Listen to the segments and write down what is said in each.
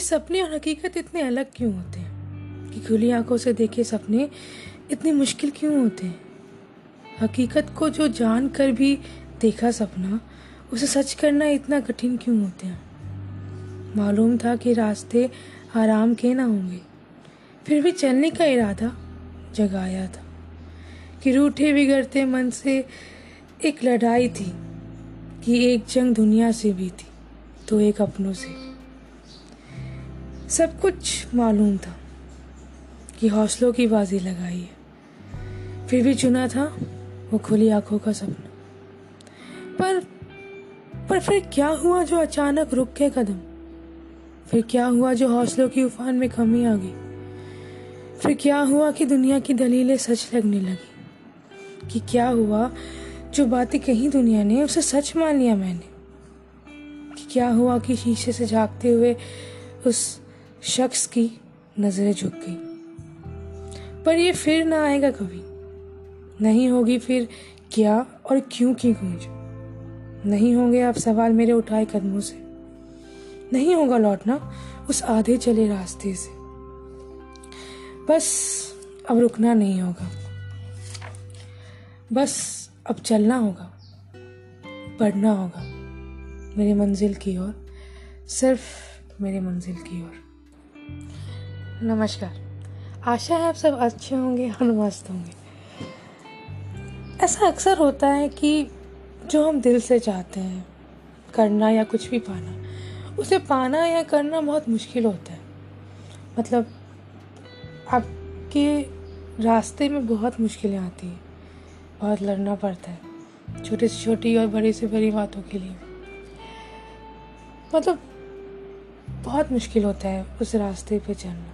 कि सपने और हकीकत इतने अलग क्यों होते हैं? कि खुली आँखों से देखे सपने इतनी मुश्किल क्यों होते हैं? हकीकत को जो जान कर भी देखा सपना, उसे सच करना इतना कठिन क्यों होते हैं? मालूम था कि रास्ते आराम के ना होंगे। फिर भी चलने का इरादा जगाया था। कि रूठे बिगड़ते मन से एक लड़ाई थी, कि एक जंग दुनिया से भी थी तो एक अपनों से। सब कुछ मालूम था कि हौसलों की बाजी लगाई है। फिर भी चुना था वो खुली आँखों का सपना। पर पर फिर क्या हुआ जो अचानक रुक के कदम? फिर क्या हुआ जो हौसलों की उफान में कमी आ गई? फिर क्या हुआ कि दुनिया की दलीलें सच लगने लगी? कि क्या हुआ जो बातें कही दुनिया ने उसे सच मान लिया मैंने? कि क्या हुआ कि शीशे से झांकते हुए उस शख्स की नज़रें झुक गई। पर ये फिर ना आएगा कभी। नहीं होगी फिर क्या और क्यों की गूंज। नहीं होंगे आप सवाल मेरे उठाए कदमों से। नहीं होगा लौटना उस आधे चले रास्ते से। बस अब रुकना नहीं होगा। बस अब चलना होगा। बढ़ना होगा। मेरी मंजिल की ओर। सिर्फ़ मेरी मंजिल की ओर। नमस्कार। आशा है आप सब अच्छे होंगे और मस्त होंगे। ऐसा अक्सर होता है कि जो हम दिल से चाहते हैं, करना या कुछ भी पाना, उसे पाना या करना बहुत मुश्किल होता है। मतलब आपके रास्ते में बहुत मुश्किलें आती हैं, बहुत लड़ना पड़ता है, छोटी से छोटी और बड़ी से बड़ी बातों के लिए। मतलब बहुत मुश्किल होता है उस रास्ते पे चलना।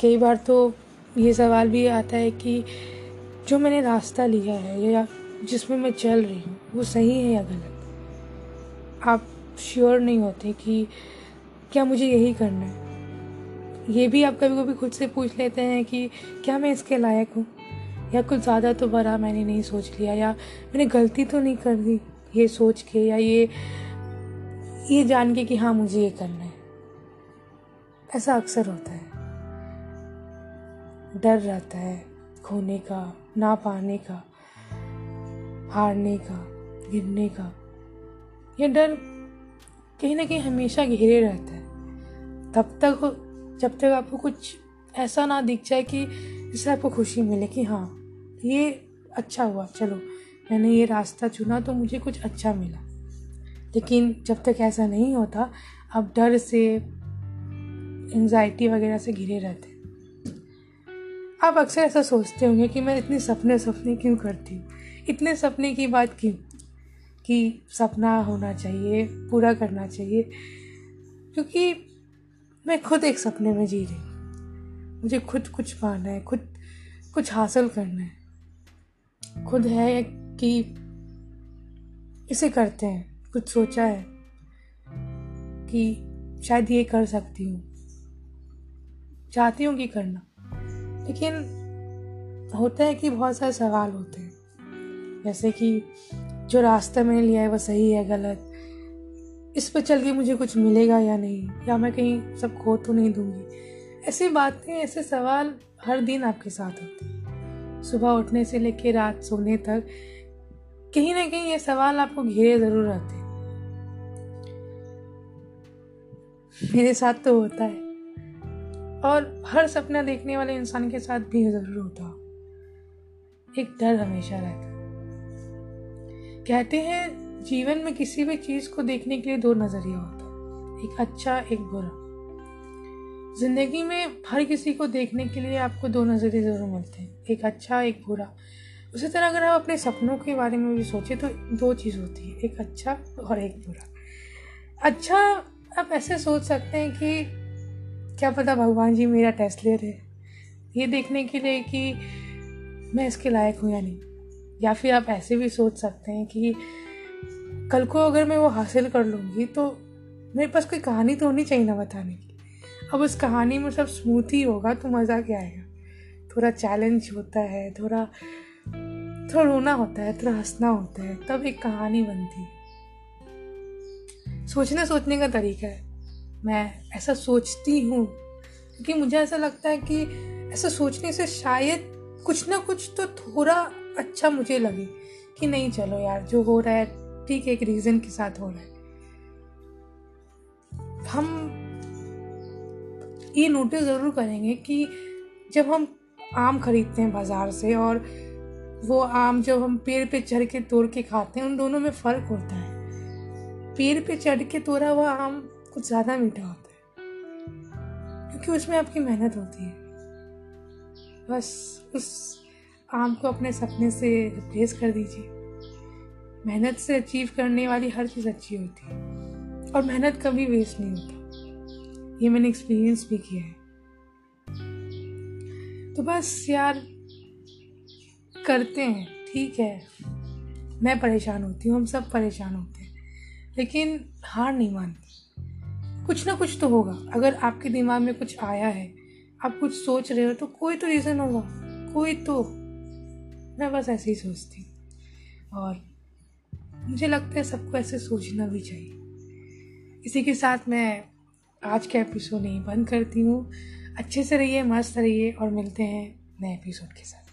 कई बार तो ये सवाल भी आता है कि जो मैंने रास्ता लिया है या जिसमें मैं चल रही हूँ, वो सही है या गलत? आप श्योर नहीं होते कि क्या मुझे यही करना है। ये भी आप कभी कभी खुद से पूछ लेते हैं कि क्या मैं इसके लायक हूँ? या कुछ ज़्यादा तो बड़ा मैंने नहीं सोच लिया या मैंने गलती तो नहीं कर दी ये सोच के या ये ये जान के कि हाँ मुझे ये करना है। ऐसा अक्सर होता है। डर रहता है खोने का, ना पाने का, हारने का, गिरने का। ये डर कहीं ना कहीं हमेशा घेरे रहता है। तब तक, जब तक आपको कुछ ऐसा ना दिख जाए कि जिससे आपको खुशी मिले कि हाँ ये अच्छा हुआ, चलो, मैंने ये रास्ता चुना तो मुझे कुछ अच्छा मिला। लेकिन जब तक ऐसा नहीं होता आप डर से एंजाइटी वगैरह से घिरे रहते आप अक्सर ऐसा सोचते होंगे कि मैं इतने सपने सपने क्यों करती हूँ? इतने सपने की बात क्यों? कि सपना होना चाहिए, पूरा करना चाहिए, क्योंकि मैं खुद एक सपने में जी रही हूँ। मुझे खुद कुछ पाना है, खुद कुछ हासिल करना है। खुद है कि इसे करते हैं। कुछ सोचा है कि शायद ये कर सकती हूँ। चाहती हूँ कि करना। लेकिन होता है कि बहुत सारे सवाल होते हैं। जैसे कि जो रास्ता मैंने लिया है वो सही है, गलत? इस पर चल के मुझे कुछ मिलेगा या नहीं? या मैं कहीं सब खो तो नहीं दूँगी? ऐसी बातें, ऐसे सवाल हर दिन आपके साथ होते हैं। सुबह उठने से लेकर रात सोने तक कहीं ना कहीं ये सवाल आपको घेरे ज़रूर रहते हैं। मेरे साथ तो होता है। और हर सपना देखने वाले इंसान के साथ भी ज़रूर होता एक डर हमेशा रहता कहते हैं, जीवन में किसी भी चीज़ को देखने के लिए दो नज़रिया होता है। एक अच्छा एक बुरा। ज़िंदगी में हर किसी को देखने के लिए आपको दो नज़रिए ज़रूर मिलते हैं। एक अच्छा एक बुरा। उसी तरह अगर आप अपने सपनों के बारे में भी सोचें तो दो चीज़ होती है। एक अच्छा और एक बुरा। अच्छा आप ऐसे सोच सकते हैं कि क्या पता भगवान जी मेरा टेस्ट ले रहे ये देखने के लिए कि मैं इसके लायक हूँ या नहीं। या फिर आप ऐसे भी सोच सकते हैं कि कल को अगर मैं वो हासिल कर लूँगी तो मेरे पास कोई कहानी तो होनी चाहिए ना बताने की। अब उस कहानी में सब स्मूथ ही होगा तो मज़ा क्या आएगा? थोड़ा चैलेंज होता है, थोड़ा थोड़ा रोना होता है, थोड़ा हंसना होता है, तब एक कहानी बनती है। सोचने सोचने का तरीका है। मैं ऐसा सोचती हूँ, क्योंकि मुझे ऐसा लगता है कि ऐसा सोचने से शायद कुछ ना कुछ तो थोड़ा अच्छा मुझे लगे कि नहीं, चलो यार, जो हो रहा है, ठीक है, एक रीज़न के साथ हो रहा है। हम ये नोटिस ज़रूर करेंगे कि जब हम आम खरीदते हैं बाज़ार से और वो आम जब हम पेड़ पे चढ़ के, तोड़ के खाते हैं, उन दोनों में फ़र्क होता है। पेड़ पे चढ़ के तोड़ा हुआ आम कुछ ज़्यादा मीठा होता है। क्योंकि उसमें आपकी मेहनत होती है। बस उस आम को अपने सपने से रिप्लेस कर दीजिए। मेहनत से अचीव करने वाली हर चीज़ अच्छी होती है। और मेहनत कभी वेस्ट नहीं होता। ये मैंने एक्सपीरियंस भी किया है। तो बस यार, करते हैं, ठीक है। मैं परेशान होती हूँ, हम सब परेशान होते हैं। लेकिन हार नहीं मानती। कुछ ना कुछ तो होगा। अगर आपके दिमाग में कुछ आया है, आप कुछ सोच रहे हो तो कोई तो रीज़न होगा। कोई तो। मैं बस ऐसे ही सोचती और मुझे लगता है सबको ऐसे सोचना भी चाहिए। इसी के साथ मैं आज का एपिसोड नहीं बंद करती हूँ। अच्छे से रहिए, मस्त रहिए और मिलते हैं नए एपिसोड के साथ।